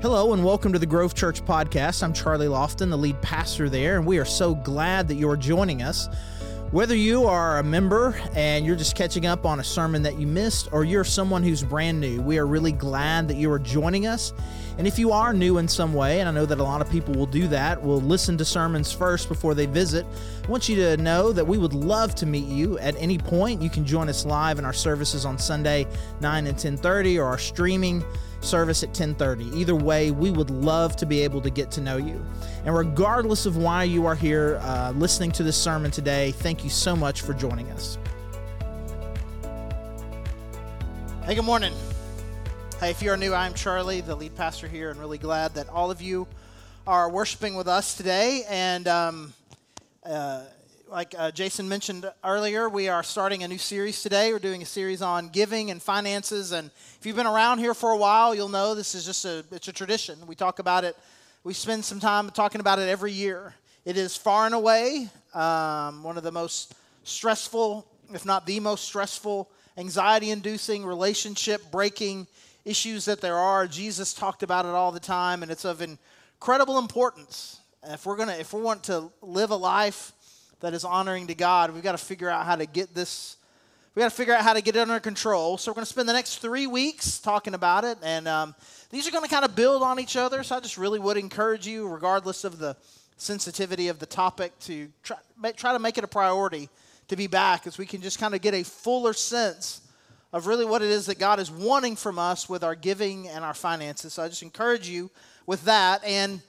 Hello and welcome to the Grove Church podcast. I'm Charlie Lofton, the lead pastor there, and we are so glad that you're joining us. Whether you are a member and you're just catching up on a sermon that you missed, or you're someone who's brand new, we are really glad that you are joining us. And if you are new in some way, and I know that a lot of people will do that, will listen to sermons first before they visit, I want you to know that we would love to meet you at any point. You can join us live in our services on Sunday, 9 and 10:30, or our streaming service at 10:30. Either way, we would love to be able to get to know you. And regardless of why you are here uh, listening to this sermon today, thank you so much for joining us. Hey, good morning. Hey, if you're new, I'm Charlie, the lead pastor here, and really glad that all of you are worshiping with us today. And um, uh, like uh, Jason mentioned earlier, we are starting a new series today. We're doing a series on giving and finances. And if you've been around here for a while, you'll know this is just a it's a tradition. We talk about it. We spend some time talking about it every year. It is far and away um, one of the most stressful, if not the most stressful, anxiety-inducing, relationship-breaking issues that there are. Jesus talked about it all the time, and it's of incredible importance. If we're gonna, if we want to live a life that is honoring to God, we've got to figure out how to get this. We got to figure out how to get it under control. So we're going to spend the next three weeks talking about it, and um, these are going to kind of build on each other. So I just really would encourage you, regardless of the sensitivity of the topic, to try, try to make it a priority to be back, as we can just kind of get a fuller sense of really what it is that God is wanting from us with our giving and our finances. So I just encourage you with that. And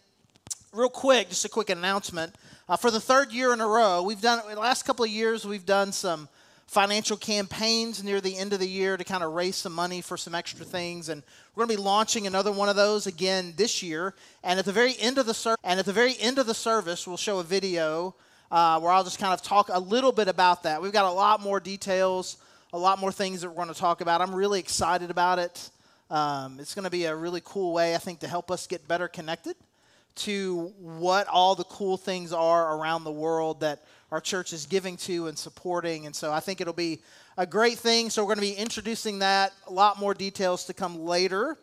real quick, just a quick announcement. Uh, for the third year in a row, we've done, the last couple of years, we've done some financial campaigns near the end of the year to kind of raise some money for some extra things. And we're going to be launching another one of those again this year. And at the very end of the ser- and at the very end of the service, we'll show a video uh, where I'll just kind of talk a little bit about that. We've got a lot more details, a lot more things that we're going to talk about. I'm really excited about it. Um, it's going to be a really cool way, I think, to help us get better connected to what all the cool things are around the world that our church is giving to and supporting. And so I think it'll be a great thing. So we're going to be introducing that. A lot more details to come later.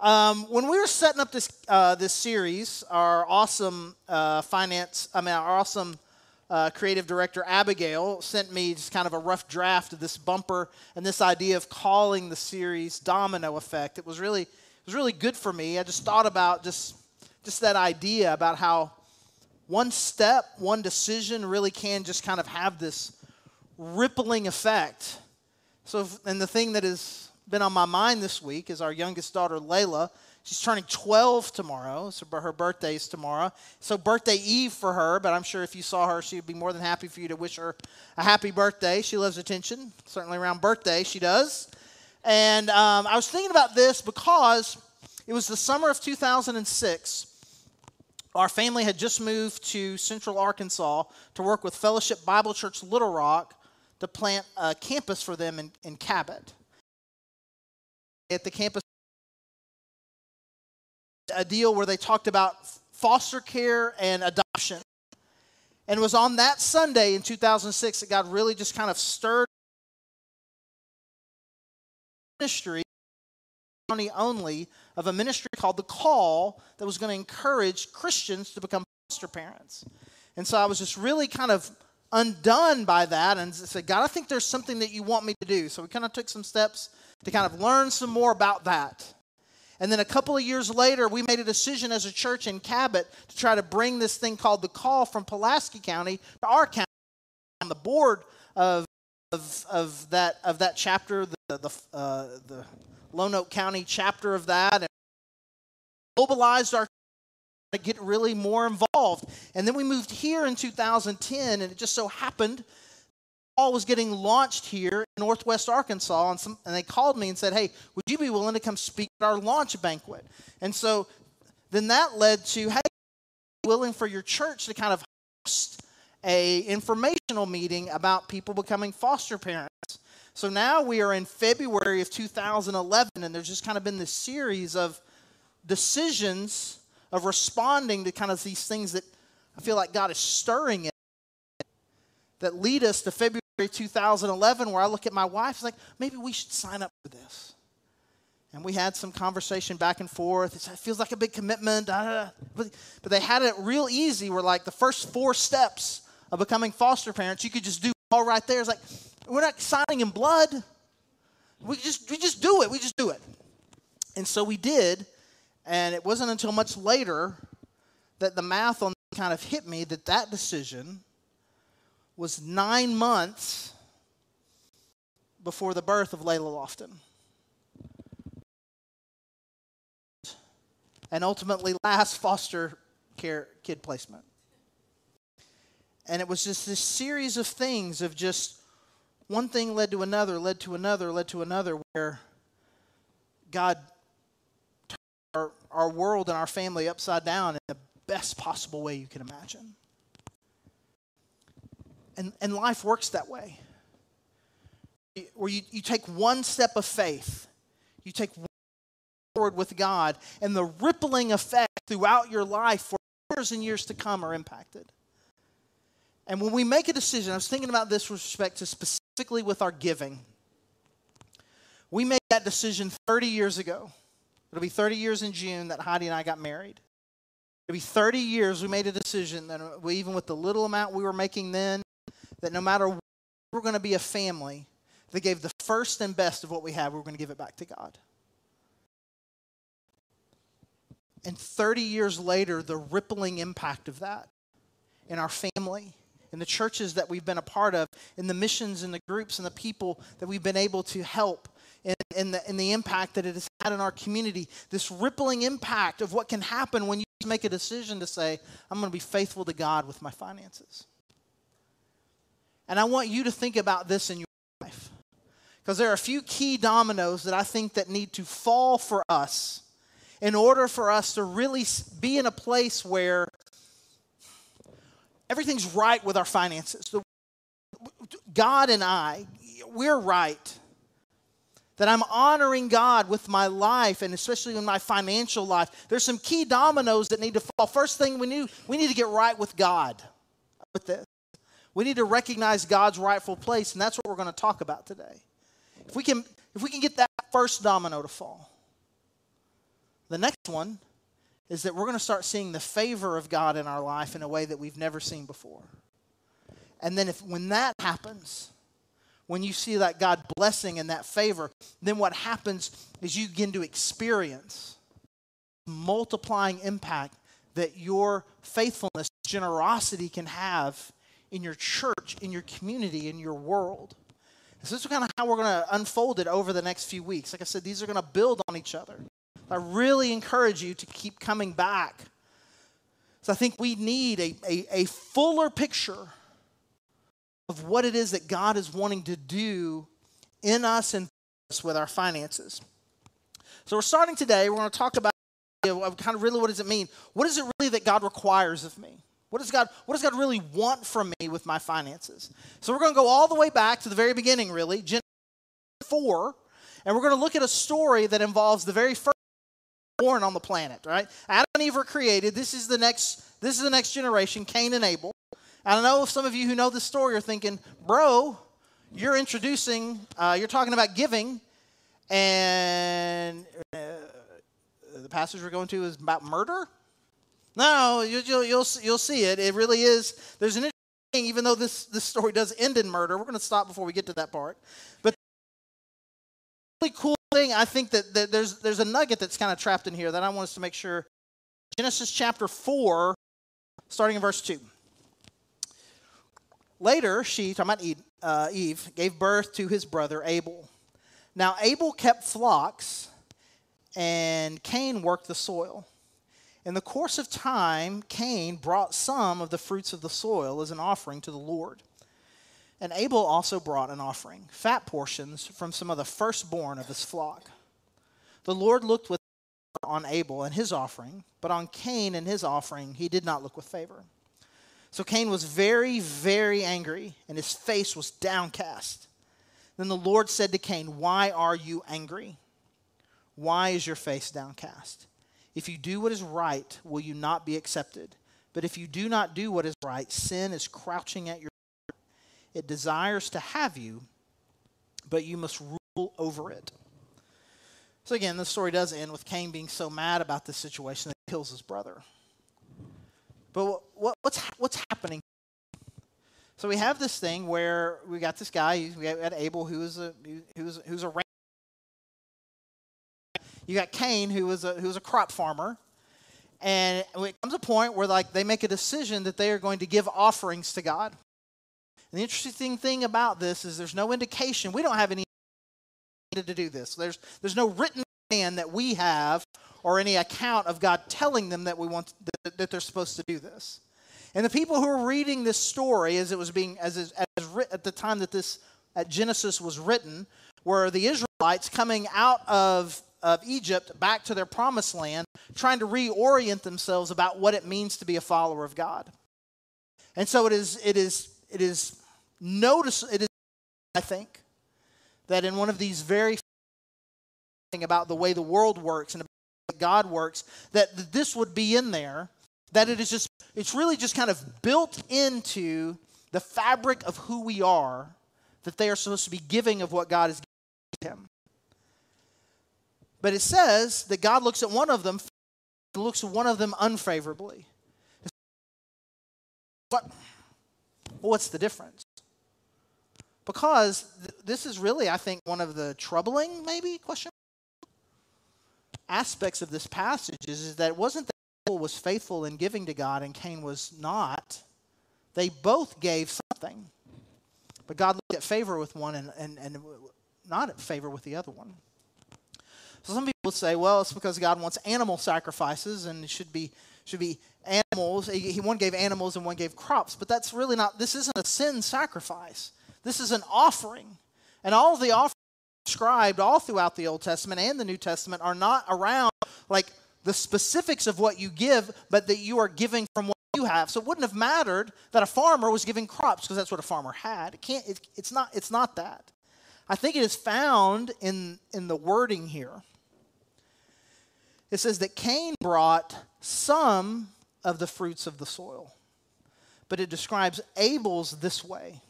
Um, when we were setting up this uh, this series, our awesome uh, finance, I mean, our awesome uh, creative director Abigail sent me just kind of a rough draft of this bumper and this idea of calling the series "Domino Effect." It was really it was really good for me. I just thought about just just that idea about how one step, one decision really can just kind of have this rippling effect. So, and the thing that has been on my mind this week is our youngest daughter, Layla. She's turning 12 tomorrow, so her birthday is tomorrow. So, birthday eve for her, but I'm sure if you saw her, she would be more than happy for you to wish her a happy birthday. She loves attention, certainly around birthday, she does. And um, I was thinking about this because it was the summer of 2006 our family had just moved to Central Arkansas to work with Fellowship Bible Church Little Rock to plant a campus for them in, in Cabot. At the campus, a deal where they talked about foster care and adoption. And it was on that Sunday in 2006 that God really just kind of stirred ministry only of a ministry called The Call that was going to encourage Christians to become foster parents. And so I was just really kind of undone by that and said, God, I think there's something that you want me to do. So we kind of took some steps to kind of learn some more about that. And then a couple of years later, we made a decision as a church in Cabot to try to bring this thing called the call from Pulaski County to our county. On the board of, of, of, that, of that chapter, the, the, uh, the Lonoke County chapter of that, and mobilized our to get really more involved. And then we moved here in 2010, and it just so happened all was getting launched here in Northwest Arkansas, and, some, and they called me and said, "Hey, would you be willing to come speak at our launch banquet?" And so then that led to, "Hey, willing for your church to kind of host a informational meeting about people becoming foster parents?" So now we are in February of 2011, and there's just kind of been this series of decisions of responding to kind of these things that I feel like God is stirring in that lead us to February 2011, where I look at my wife, it's like, maybe we should sign up for this. And we had some conversation back and forth. It feels like a big commitment. But, but they had it real easy where, like, the first four steps of becoming foster parents, you could just do all right there. It's like, we're not signing in blood. We just, we just do it. We just do it. And so we did. And it wasn't until much later that the math on kind of hit me that that decision was nine months before the birth of Layla Lofton. And ultimately, last foster care kid placement. And it was just this series of things of just one thing led to another, led to another, led to another, where God turned our, our world and our family upside down in the best possible way you can imagine. And, and life works that way. Where you, you take one step of faith, you take one forward with God, and the rippling effect throughout your life for years and years to come are impacted. And when we make a decision, I was thinking about this with respect to specifically with our giving. We made that decision 30 years ago. It'll be 30 years in June that Heidi and I got married. It'll be 30 years we made a decision that uh, we, even with the little amount we were making then, that no matter what, we're going to be a family that gave the first and best of what we have, we we're going to give it back to God. And 30 years later, the rippling impact of that in our family, in the churches that we've been a part of, in the missions and the groups and the people that we've been able to help, in, in, the, in the impact that it has had in our community, this rippling impact of what can happen when you make a decision to say, I'm going to be faithful to God with my finances. And I want you to think about this in your life. Because there are a few key dominoes that I think that need to fall for us in order for us to really be in a place where everything's right with our finances. God and I, we're right. That I'm honoring God with my life and especially in my financial life. There's some key dominoes that need to fall. First thing we need, we need to get right with God with this. We need to recognize God's rightful place, and that's what we're going to talk about today. If we can, if we can get that first domino to fall, the next one is that we're going to start seeing the favor of God in our life in a way that we've never seen before. And then if when that happens, when you see that God blessing and that favor, then what happens is you begin to experience multiplying impact that your faithfulness, generosity can have in your church, in your community, in your world. So this is kind of how we're going to unfold it over the next few weeks. Like I said, these are going to build on each other. I really encourage you to keep coming back. So I think we need a, a, a fuller picture of what it is that God is wanting to do in us and us with our finances. So we're starting today. We're going to talk about kind of really what does it mean? What is it really that God requires of me? What does God what does God really want from me with my finances? So we're going to go all the way back to the very beginning really, Genesis 4, and we're going to look at a story that involves the very first born on the planet, right? Adam and Eve were created. This is the next this is the next generation, Cain and Abel. And I know some of you who know this story are thinking, bro, you're introducing, uh, you're talking about giving, and uh, the passage we're going to is about murder. No, you, will you'll, you'll see it. It really is. There's an interesting thing, even though this, this story does end in murder. We're going to stop before we get to that part. But really cool thing, I think that, that there's, there's a nugget that's kind of trapped in here that I want us to make sure. Genesis chapter 4, starting in verse 2. Later, she, talking about Eve, uh, Eve, gave birth to his brother Abel. Now, Abel kept flocks, and Cain worked the soil. In the course of time, Cain brought some of the fruits of the soil as an offering to the Lord. And Abel also brought an offering, fat portions from some of the firstborn of his flock. The Lord looked with favor on Abel and his offering, but on Cain and his offering he did not look with favor. So Cain was very, very angry, and his face was downcast. Then the Lord said to Cain, Why are you angry? Why is your face downcast? If you do what is right, will you not be accepted? But if you do not do what is right, sin is crouching at your it desires to have you, but you must rule over it. So again, the story does end with Cain being so mad about this situation that he kills his brother. But what, what's, what's happening? So we have this thing where we got this guy, we had Abel, who was a, who was, who's a you got Cain, who was a, who was a crop farmer. And it comes a point where like they make a decision that they are going to give offerings to God. And the interesting thing about this is there's no indication. We don't have any to do this. There's there's no written plan that we have or any account of God telling them that we want that, that they're supposed to do this. And the people who are reading this story as it was being as, as, as at the time that this at Genesis was written were the Israelites coming out of of Egypt back to their promised land, trying to reorient themselves about what it means to be a follower of God. And so it is, it is, it is notice, it is, I think, that in one of these very about the way the world works and about God works, that this would be in there, that it is just, it's really just kind of built into the fabric of who we are, that they are supposed to be giving of what God has given him. But it says that God looks at one of them, looks at one of them unfavorably. What? What's the difference? Because th- this is really, I think, one of the troubling, maybe, question aspects of this passage is, is that it wasn't that Abel was faithful in giving to God and Cain was not. They both gave something. But God looked at favor with one and, and, and not at favor with the other one. So some people say, well, it's because God wants animal sacrifices and it should be should be animals. He, one gave animals and one gave crops, but that's really not. This isn't a sin sacrifice. This is an offering, and all the offerings described all throughout the Old Testament and the New Testament are not around like the specifics of what you give, but that you are giving from what you have. So it wouldn't have mattered that a farmer was giving crops because that's what a farmer had. It can't. It, it's not. It's not that. I think it is found in in the wording here it says that Cain brought some of the fruits of the soil. But it describes Abel's this way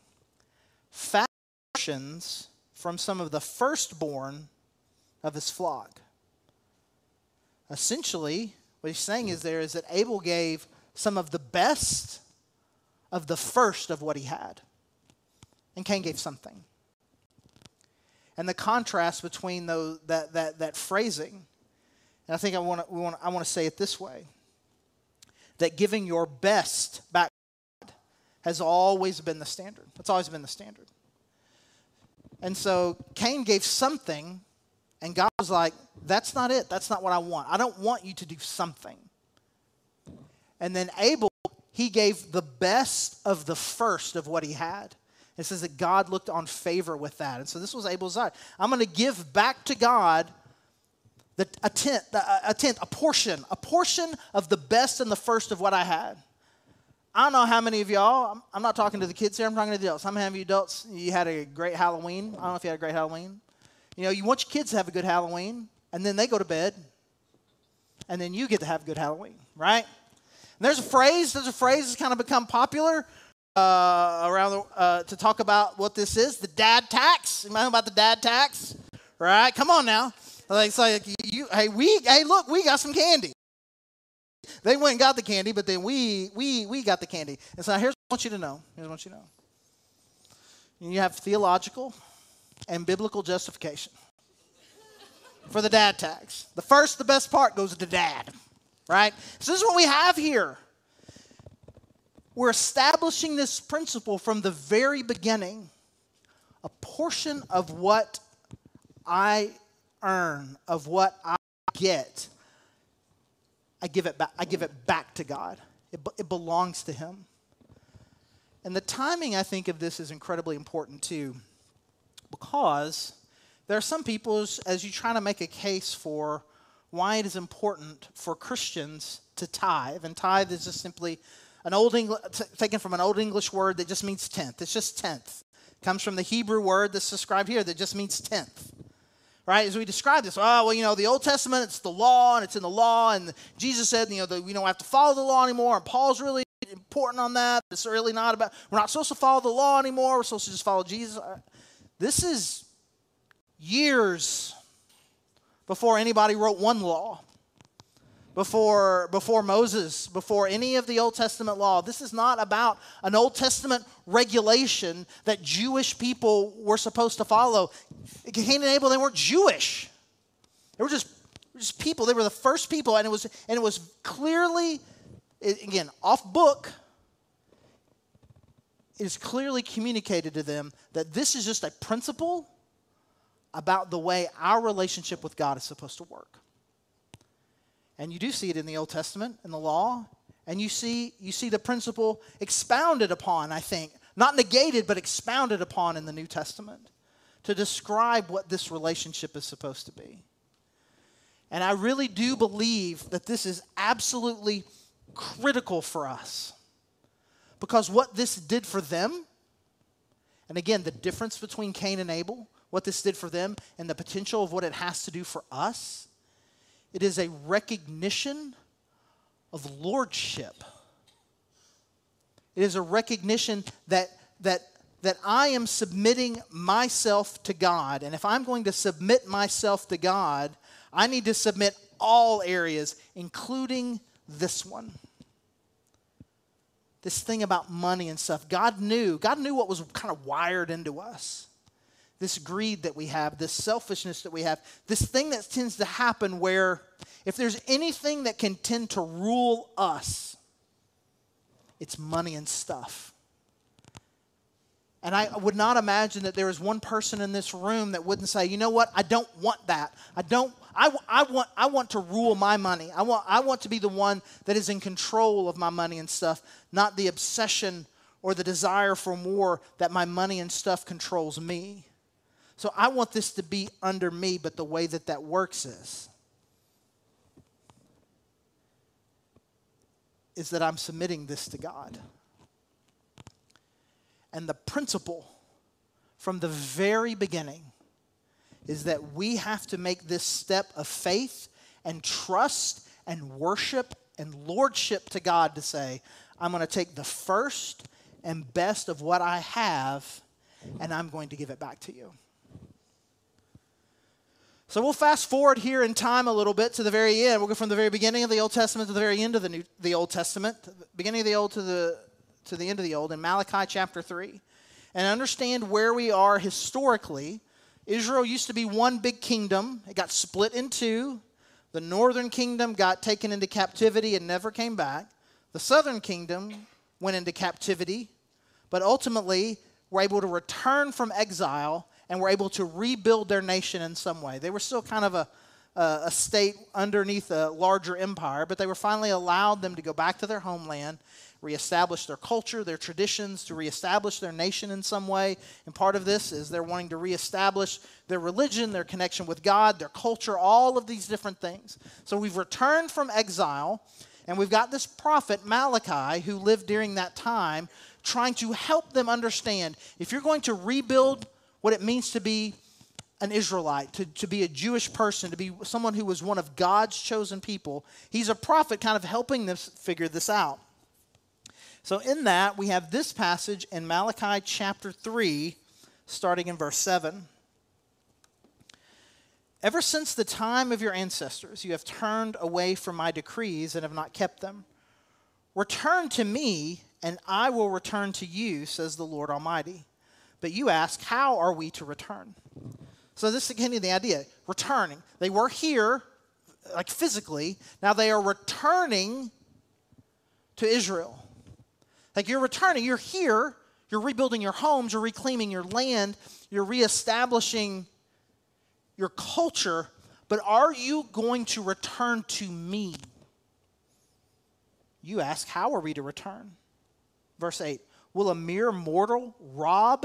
fat portions from some of the firstborn of his flock. Essentially, what he's saying is there is that Abel gave some of the best of the first of what he had, and Cain gave something. And the contrast between those, that, that, that phrasing and I think I want to, I want to say it this way that giving your best back has always been the standard. That's always been the standard. And so Cain gave something, and God was like, That's not it. That's not what I want. I don't want you to do something. And then Abel, he gave the best of the first of what he had. It says that God looked on favor with that. And so this was Abel's desire. I'm going to give back to God the, a tenth, a tenth, a portion, a portion of the best and the first of what I had. I don't know how many of y'all, I'm, I'm not talking to the kids here, I'm talking to the adults. How many of you adults, you had a great Halloween? I don't know if you had a great Halloween. You know, you want your kids to have a good Halloween, and then they go to bed, and then you get to have a good Halloween, right? And there's a phrase, there's a phrase that's kind of become popular uh, around the, uh, to talk about what this is the dad tax. You know about the dad tax? Right? Come on now. Like, it's like, you, hey, we, hey, look, we got some candy. They went and got the candy, but then we, we, we got the candy. And so here's what I want you to know. Here's what you know. You have theological and biblical justification for the dad tax. The first, the best part goes to dad, right? So this is what we have here. We're establishing this principle from the very beginning. A portion of what I earn of what I get, I give it back, I give it back to God. It, it belongs to Him. And the timing, I think, of this is incredibly important too, because there are some people, as you try to make a case for why it is important for Christians to tithe, and tithe is just simply an old English, taken from an old English word that just means tenth. It's just tenth. It comes from the Hebrew word that's described here that just means tenth right? As we describe this, oh, well, you know, the Old Testament, it's the law and it's in the law. And Jesus said, you know, that we don't have to follow the law anymore. And Paul's really important on that. It's really not about, we're not supposed to follow the law anymore. We're supposed to just follow Jesus. Uh, this is years before anybody wrote one law, before, before Moses, before any of the Old Testament law. This is not about an Old Testament regulation that Jewish people were supposed to follow. Cain and Abel, they weren't Jewish. They were just, just people. They were the first people, and it was, and it was clearly, again, off book. It is clearly communicated to them that this is just a principle about the way our relationship with God is supposed to work. And you do see it in the Old Testament, in the law, and you see, you see the principle expounded upon, I think, not negated, but expounded upon in the New Testament to describe what this relationship is supposed to be. And I really do believe that this is absolutely critical for us. Because what this did for them, and again, the difference between Cain and Abel, what this did for them and the potential of what it has to do for us. It is a recognition of lordship. It is a recognition that, that, that I am submitting myself to God. And if I'm going to submit myself to God, I need to submit all areas, including this one. This thing about money and stuff. God knew. God knew what was kind of wired into us this greed that we have, this selfishness that we have, this thing that tends to happen where if there's anything that can tend to rule us, it's money and stuff. And I would not imagine that there is one person in this room that wouldn't say, you know what, I don't want that. I don't, I, I, want, I want to rule my money. I want, I want to be the one that is in control of my money and stuff, not the obsession or the desire for more that my money and stuff controls me. So I want this to be under me, but the way that that works is is that I'm submitting this to God. And the principle from the very beginning is that we have to make this step of faith and trust and worship and lordship to God to say, I'm going to take the first and best of what I have and I'm going to give it back to you. So we'll fast forward here in time a little bit to the very end. We'll go from the very beginning of the Old Testament to the very end of the New, the Old Testament, beginning of the Old to the to the end of the Old in Malachi chapter 3. And understand where we are historically. Israel used to be one big kingdom. It got split in two. The northern kingdom got taken into captivity and never came back. The southern kingdom went into captivity, but ultimately were able to return from exile and were able to rebuild their nation in some way. They were still kind of a, a, a state underneath a larger empire, but they were finally allowed them to go back to their homeland, reestablish their culture, their traditions, to reestablish their nation in some way. And part of this is they're wanting to reestablish their religion, their connection with God, their culture, all of these different things. So we've returned from exile, and we've got this prophet, Malachi, who lived during that time, trying to help them understand if you're going to rebuild what it means to be an Israelite, to, to be a Jewish person, to be someone who was one of God's chosen people. He's a prophet kind of helping them figure this out. So, in that, we have this passage in Malachi chapter 3, starting in verse 7. Ever since the time of your ancestors, you have turned away from my decrees and have not kept them. Return to me, and I will return to you, says the Lord Almighty. But you ask, how are we to return? So this is again the idea returning. They were here, like physically. Now they are returning to Israel. Like you're returning, you're here, you're rebuilding your homes, you're reclaiming your land, you're reestablishing your culture, but are you going to return to me? You ask, how are we to return? Verse 8 Will a mere mortal rob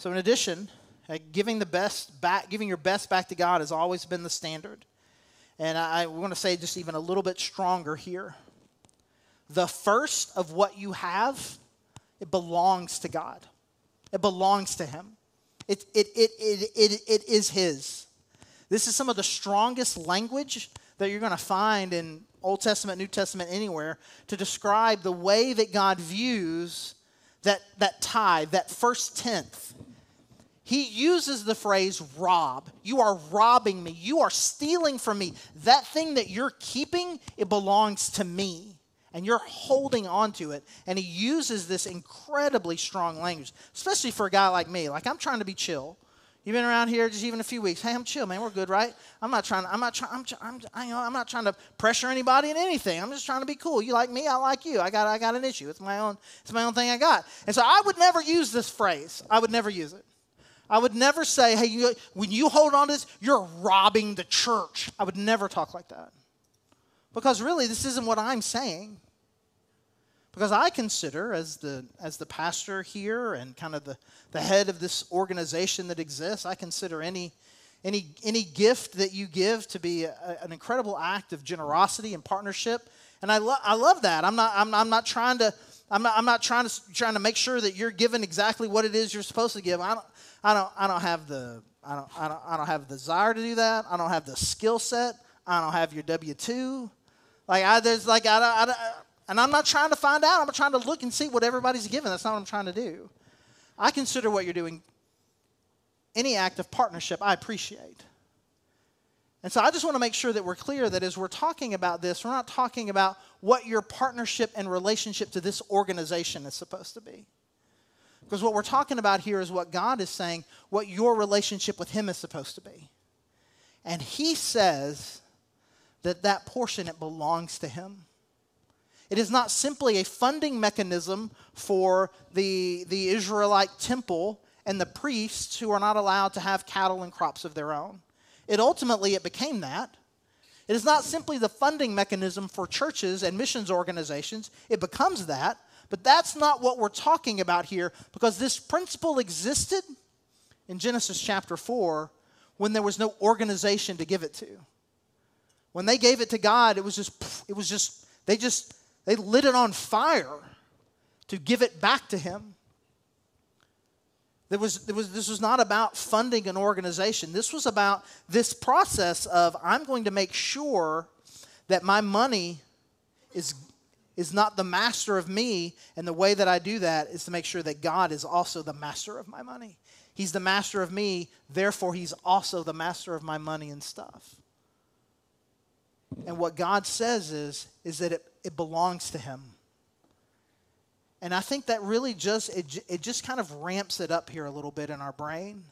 So, in addition, uh, giving the best back, giving your best back to God has always been the standard. And I, I want to say just even a little bit stronger here. The first of what you have, it belongs to God. It belongs to Him. It, it, it, it, it, it is His. This is some of the strongest language that you're going to find in Old Testament, New Testament, anywhere to describe the way that God views that, that tithe, that first tenth. He uses the phrase rob. You are robbing me. You are stealing from me. That thing that you're keeping, it belongs to me. And you're holding on to it. And he uses this incredibly strong language, especially for a guy like me. Like, I'm trying to be chill. You've been around here just even a few weeks. Hey, I'm chill, man. We're good, right? I'm not trying. I'm not trying. I'm, I'm, I, you know, I'm not trying to pressure anybody in anything. I'm just trying to be cool. You like me, I like you. I got, I got an issue. It's my own. It's my own thing. I got. And so I would never use this phrase. I would never use it. I would never say, hey, you, when you hold on to this, you're robbing the church. I would never talk like that. Because really, this isn't what I'm saying. Because I consider, as the, as the pastor here and kind of the, the head of this organization that exists, I consider any, any, any gift that you give to be a, an incredible act of generosity and partnership. And I, lo- I love that. I'm not, I'm, I'm not trying to. I'm not, I'm not trying to trying to make sure that you're given exactly what it is you're supposed to give. I don't, I don't, I don't have the I don't, I don't, I don't have the desire to do that. I don't have the skill set. I don't have your W two. Like I, there's like I, I, I, and I'm not trying to find out. I'm trying to look and see what everybody's given. That's not what I'm trying to do. I consider what you're doing any act of partnership I appreciate. And so I just want to make sure that we're clear that as we're talking about this, we're not talking about what your partnership and relationship to this organization is supposed to be. Because what we're talking about here is what God is saying, what your relationship with Him is supposed to be. And He says that that portion, it belongs to Him. It is not simply a funding mechanism for the, the Israelite temple and the priests who are not allowed to have cattle and crops of their own. It ultimately it became that. It is not simply the funding mechanism for churches and missions organizations. It becomes that, but that's not what we're talking about here because this principle existed in Genesis chapter 4 when there was no organization to give it to. When they gave it to God, it was just it was just they just they lit it on fire to give it back to him. There was, there was, this was not about funding an organization. This was about this process of I'm going to make sure that my money is, is not the master of me. And the way that I do that is to make sure that God is also the master of my money. He's the master of me, therefore, He's also the master of my money and stuff. And what God says is, is that it, it belongs to Him. And I think that really just, it, it just kind of ramps it up here a little bit in our brain.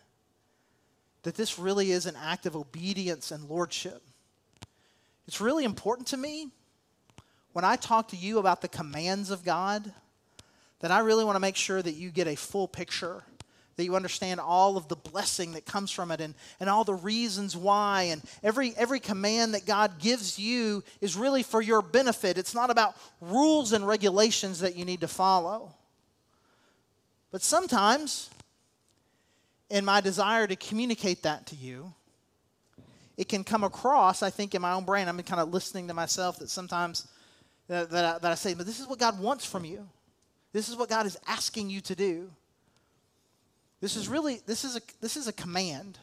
That this really is an act of obedience and lordship. It's really important to me when I talk to you about the commands of God that I really want to make sure that you get a full picture that you understand all of the blessing that comes from it and, and all the reasons why. And every, every command that God gives you is really for your benefit. It's not about rules and regulations that you need to follow. But sometimes, in my desire to communicate that to you, it can come across, I think, in my own brain. I'm kind of listening to myself that sometimes that, that, I, that I say, but this is what God wants from you. This is what God is asking you to do. This is really this is a this is a command.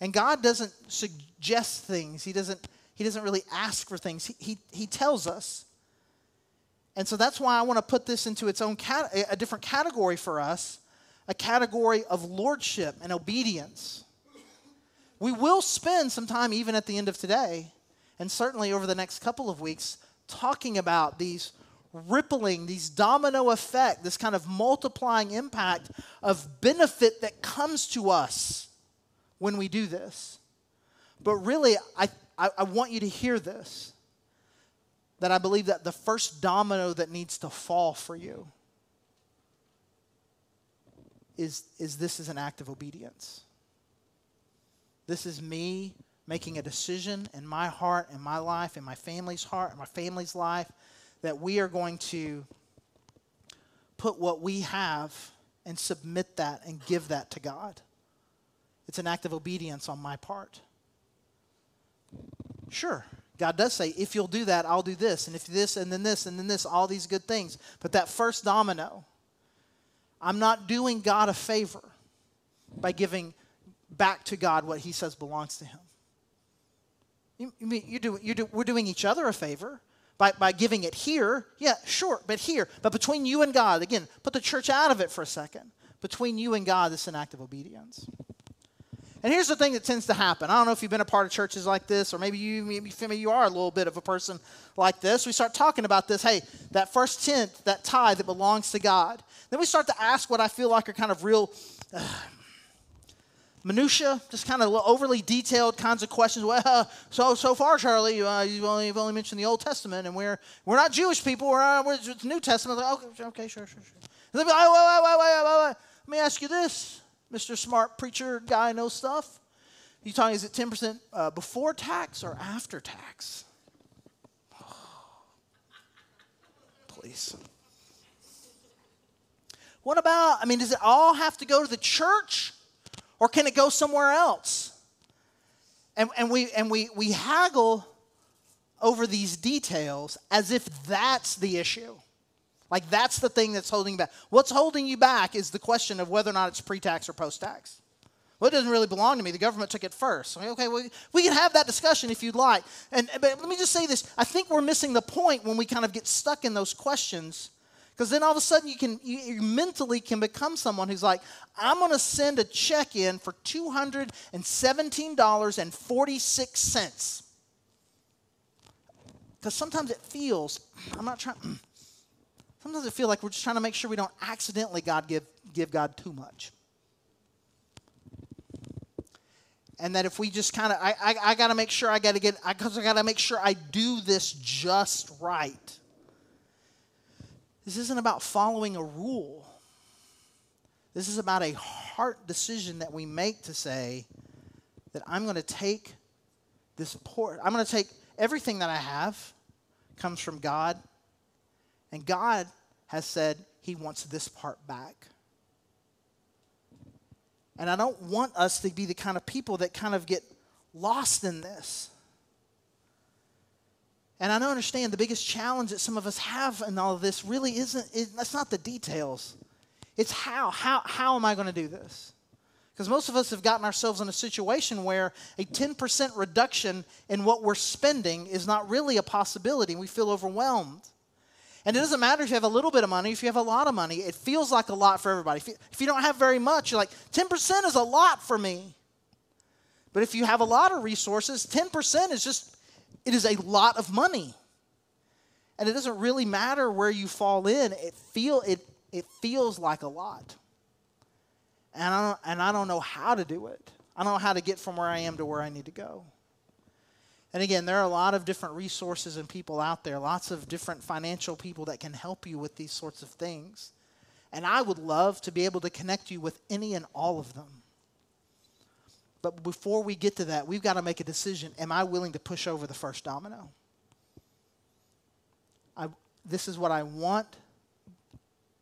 And God doesn't suggest things. He doesn't he doesn't really ask for things. He he, he tells us. And so that's why I want to put this into its own cat, a different category for us, a category of lordship and obedience. We will spend some time even at the end of today and certainly over the next couple of weeks talking about these rippling, these domino effect, this kind of multiplying impact of benefit that comes to us when we do this. But really, I, I, I, want you to hear this that I believe that the first domino that needs to fall for you is, is this is an act of obedience. This is me making a decision in my heart, in my life, in my family's heart, in my family's life that we are going to put what we have and submit that and give that to God. It's an act of obedience on my part. Sure, God does say, if you'll do that, I'll do this, and if this, and then this, and then this, all these good things. But that first domino, I'm not doing God a favor by giving back to God what He says belongs to Him. You, you mean you do, you do, we're doing each other a favor by, by giving it here. Yeah, sure, but here. But between you and God, again, put the church out of it for a second. Between you and God, this is an act of obedience. And here's the thing that tends to happen. I don't know if you've been a part of churches like this, or maybe you, maybe you are a little bit of a person like this. We start talking about this. Hey, that first tenth, that tithe that belongs to God. Then we start to ask what I feel like are kind of real uh, minutia, just kind of overly detailed kinds of questions. Well, so so far, Charlie, uh, you've only you've only mentioned the Old Testament, and we're we're not Jewish people. We're, uh, we're it's New Testament. Like, okay, okay, sure, sure, sure. And be like, wait, wait, wait, wait, wait. Let me ask you this. Mr. Smart Preacher guy knows stuff. You talking, is it 10% uh, before tax or after tax? please. What about, I mean, does it all have to go to the church or can it go somewhere else? And, and, we, and we, we haggle over these details as if that's the issue. Like that's the thing that's holding back. What's holding you back is the question of whether or not it's pre-tax or post-tax. Well, it doesn't really belong to me. The government took it first. Okay, well, we can have that discussion if you'd like. And but let me just say this: I think we're missing the point when we kind of get stuck in those questions, because then all of a sudden you can you, you mentally can become someone who's like, I'm going to send a check in for two hundred and seventeen dollars and forty six cents. Because sometimes it feels I'm not trying. Sometimes it feels like we're just trying to make sure we don't accidentally God give, give God too much. And that if we just kind of, I, I, I got to make sure I got to get, because I, I got to make sure I do this just right. This isn't about following a rule. This is about a heart decision that we make to say that I'm going to take this poor, I'm going to take everything that I have comes from God and God has said he wants this part back. And I don't want us to be the kind of people that kind of get lost in this. And I don't understand the biggest challenge that some of us have in all of this really isn't, it, that's not the details. It's how. How, how am I going to do this? Because most of us have gotten ourselves in a situation where a 10% reduction in what we're spending is not really a possibility. We feel overwhelmed. And it doesn't matter if you have a little bit of money, if you have a lot of money, it feels like a lot for everybody. If you, if you don't have very much, you're like, 10% is a lot for me. But if you have a lot of resources, 10% is just, it is a lot of money. And it doesn't really matter where you fall in, it, feel, it, it feels like a lot. And I, don't, and I don't know how to do it. I don't know how to get from where I am to where I need to go. And again, there are a lot of different resources and people out there, lots of different financial people that can help you with these sorts of things. And I would love to be able to connect you with any and all of them. But before we get to that, we've got to make a decision. Am I willing to push over the first domino? I, this is what I want.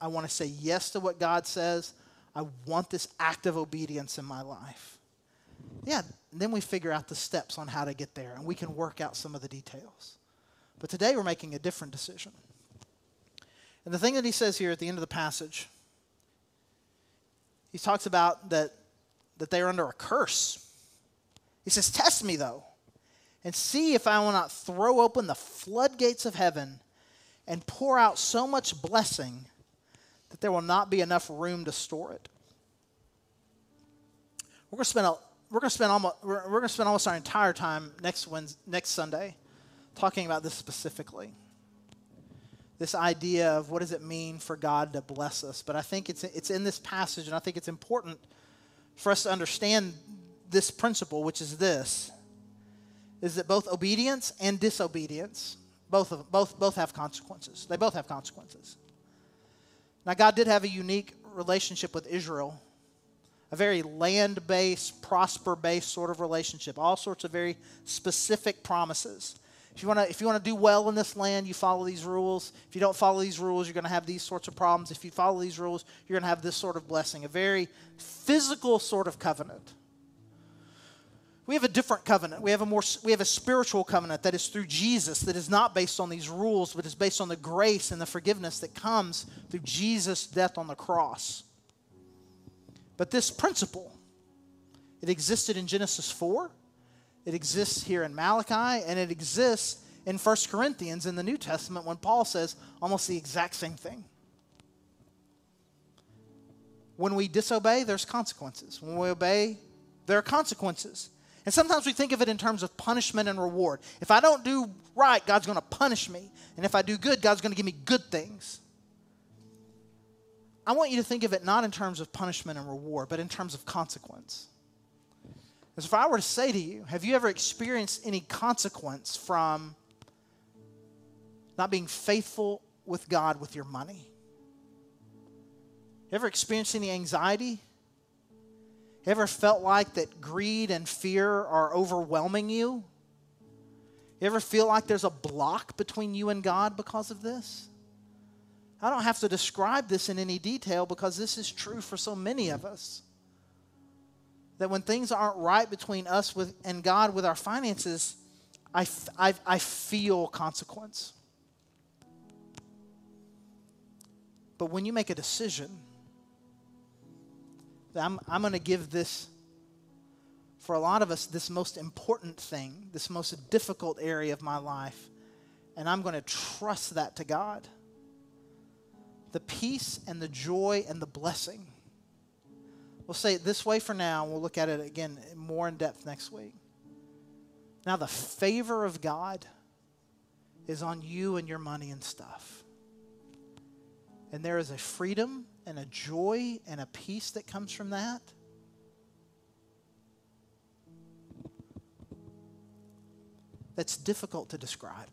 I want to say yes to what God says. I want this act of obedience in my life. Yeah, then we figure out the steps on how to get there and we can work out some of the details. But today we're making a different decision. And the thing that he says here at the end of the passage, he talks about that, that they are under a curse. He says, Test me, though, and see if I will not throw open the floodgates of heaven and pour out so much blessing that there will not be enough room to store it. We're going to spend a, we're going to spend almost we're, going to spend almost our entire time next Wednesday, next Sunday talking about this specifically. This idea of what does it mean for God to bless us? But I think it's it's in this passage, and I think it's important for us to understand this principle, which is this: is that both obedience and disobedience both of, both both have consequences. They both have consequences. Now, God did have a unique relationship with Israel a very land based, prosper based sort of relationship, all sorts of very specific promises. If you want to if you want to do well in this land, you follow these rules. If you don't follow these rules, you're going to have these sorts of problems. If you follow these rules, you're going to have this sort of blessing, a very physical sort of covenant. We have a different covenant. We have a more we have a spiritual covenant that is through Jesus that is not based on these rules, but is based on the grace and the forgiveness that comes through Jesus' death on the cross. But this principle, it existed in Genesis 4 it exists here in Malachi, and it exists in 1 Corinthians in the New Testament when Paul says almost the exact same thing. When we disobey, there's consequences. When we obey, there are consequences. And sometimes we think of it in terms of punishment and reward. If I don't do right, God's going to punish me. And if I do good, God's going to give me good things. I want you to think of it not in terms of punishment and reward, but in terms of consequence. If I were to say to you, have you ever experienced any consequence from not being faithful with God with your money? Ever experienced any anxiety? Ever felt like that greed and fear are overwhelming you? You ever feel like there's a block between you and God because of this? I don't have to describe this in any detail because this is true for so many of us that when things aren't right between us with, and God with our finances, I, I, feel consequence. But when you make a decision that I'm, I'm going to give this, for a lot of us, this most important thing, this most difficult area of my life, and I'm going to trust that to God, the peace and the joy and the blessing We'll say it this way for now, and we'll look at it again more in depth next week. Now, the favor of God is on you and your money and stuff. And there is a freedom and a joy and a peace that comes from that. That's difficult to describe.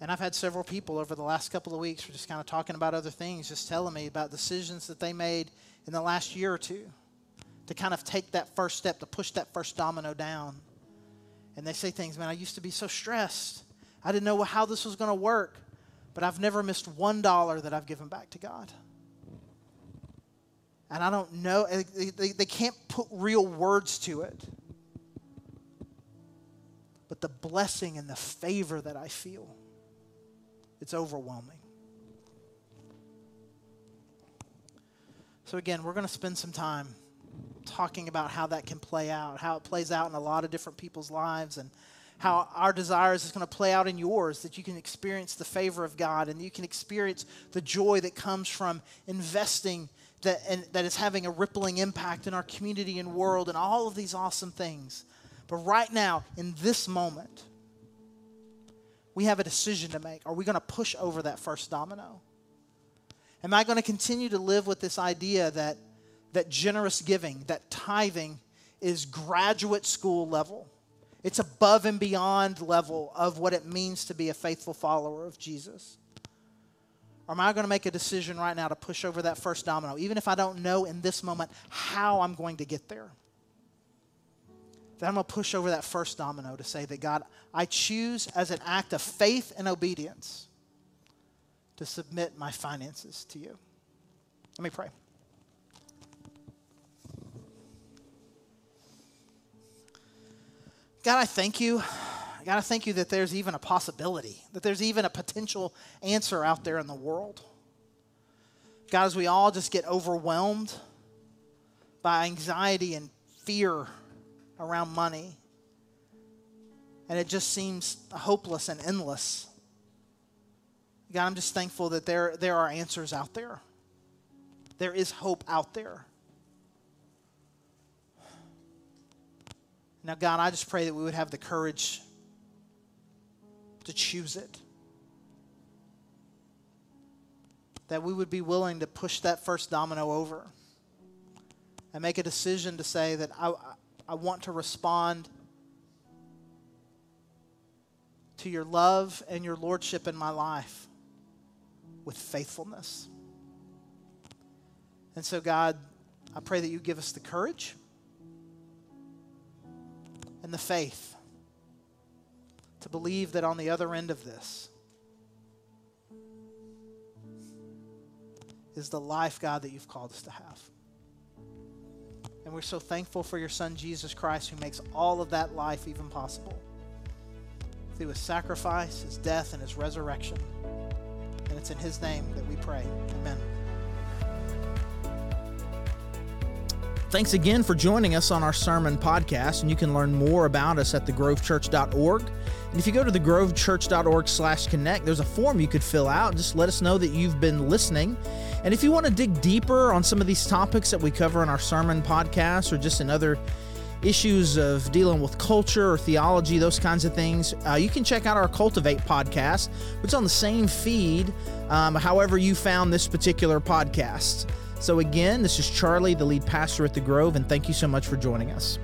And I've had several people over the last couple of weeks who are just kind of talking about other things, just telling me about decisions that they made in the last year or two to kind of take that first step, to push that first domino down. And they say things, man, I used to be so stressed. I didn't know how this was going to work, but I've never missed one dollar that I've given back to God. And I don't know, eh, they, they can't put real words to it. But the blessing and the favor that I feel it's overwhelming. So, again, we're going to spend some time talking about how that can play out, how it plays out in a lot of different people's lives, and how our desires is going to play out in yours, that you can experience the favor of God and you can experience the joy that comes from investing that, and, that is having a rippling impact in our community and world and all of these awesome things. But right now, in this moment, we have a decision to make. Are we going to push over that first domino? Am I going to continue to live with this idea that, that generous giving, that tithing is graduate school level? It's above and beyond level of what it means to be a faithful follower of Jesus. Or am I going to make a decision right now to push over that first domino, even if I don't know in this moment how I'm going to get there? That I'm going to push over that first domino to say that God, I choose as an act of faith and obedience to submit my finances to you. Let me pray. God, I thank you. God, I thank you that there's even a possibility, that there's even a potential answer out there in the world. God, as we all just get overwhelmed by anxiety and fear around money. And it just seems hopeless and endless. God, I'm just thankful that there, there are answers out there. There is hope out there. Now, God, I just pray that we would have the courage to choose it. That we would be willing to push that first domino over and make a decision to say that I, I want to respond to your love and your lordship in my life with faithfulness. And so, God, I pray that you give us the courage and the faith to believe that on the other end of this is the life, God, that you've called us to have. And we're so thankful for your Son, Jesus Christ, who makes all of that life even possible through his sacrifice, his death, and his resurrection. And it's in his name that we pray. Amen. Thanks again for joining us on our sermon podcast, and you can learn more about us at thegrovechurch.org. And if you go to thegrovechurch.org slash connect, there's a form you could fill out. Just let us know that you've been listening. And if you want to dig deeper on some of these topics that we cover in our sermon podcast or just in other issues of dealing with culture or theology, those kinds of things, uh, you can check out our Cultivate podcast, which is on the same feed, um, however you found this particular podcast. So, again, this is Charlie, the lead pastor at The Grove, and thank you so much for joining us.